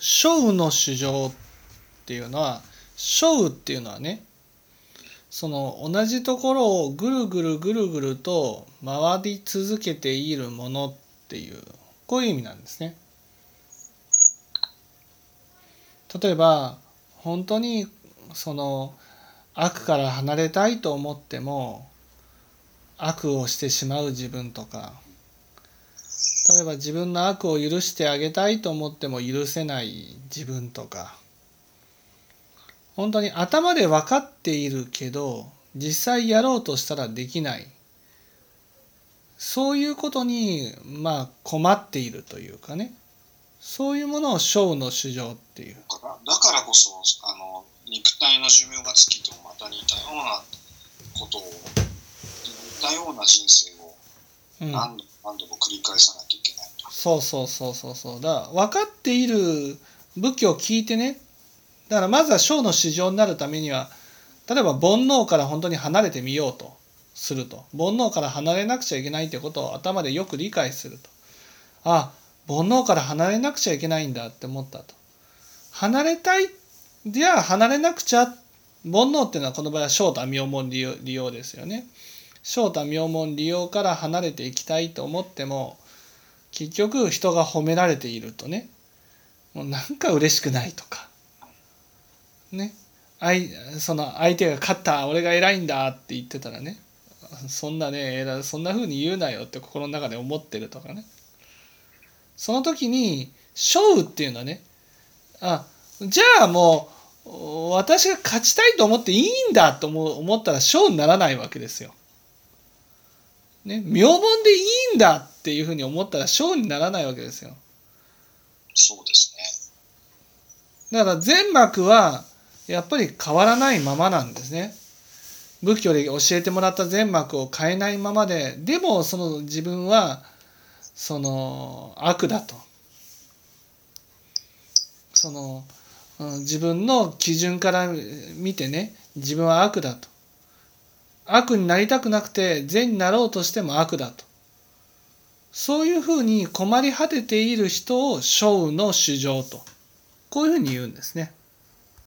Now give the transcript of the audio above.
小の主情っていうのは小っていうのはねその同じところをぐるぐるぐるぐると回り続けているものっていうこういう意味なんですね。例えば本当にその悪から離れたいと思っても悪をしてしまう自分とか例えば自分の悪を許してあげたいと思っても許せない自分とか。本当に頭で分かっているけど実際やろうとしたらできない。そういうことにまあ困っているというかね。そういうものを小の主情っていう。だからこそあの肉体の寿命が尽きてもまた似たようなことを似たような人生を何度も何度も繰り返さなきゃいけないと。そうそうそうそうそう。だから分かっている仏教を聞いてね。だからまずは小の主情になるためには例えば煩悩から本当に離れてみようとすると。煩悩から離れなくちゃいけないってことを頭でよく理解すると。あ煩悩から離れなくちゃいけないんだって思ったと。離れたいじゃあ離れなくちゃ。煩悩っていうのはこの場合は正太妙門利用利用ですよね正太妙門利用から離れていきたいと思っても結局人が褒められているとねもうなんか嬉しくないとか。ね。相その相手が勝った俺が偉いんだって言ってたらねそんなねそんな風に言うなよって心の中で思ってるとかね。その時に勝負っていうのはねあじゃあもう私が勝ちたいと思っていいんだと思ったら勝にならないわけですよ。ね、名門でいいんだっていうふうに思ったら勝にならないわけですよ。そうですね。だから全幕はやっぱり変わらないままなんですね。仏教で教えてもらった全幕を変えないままででもその自分はその悪だとそのうん自分の基準から見てね自分は悪だと悪になりたくなくて善になろうとしても悪だとそういうふうに困り果てている人を小の主情とこういうふうに言うんですね。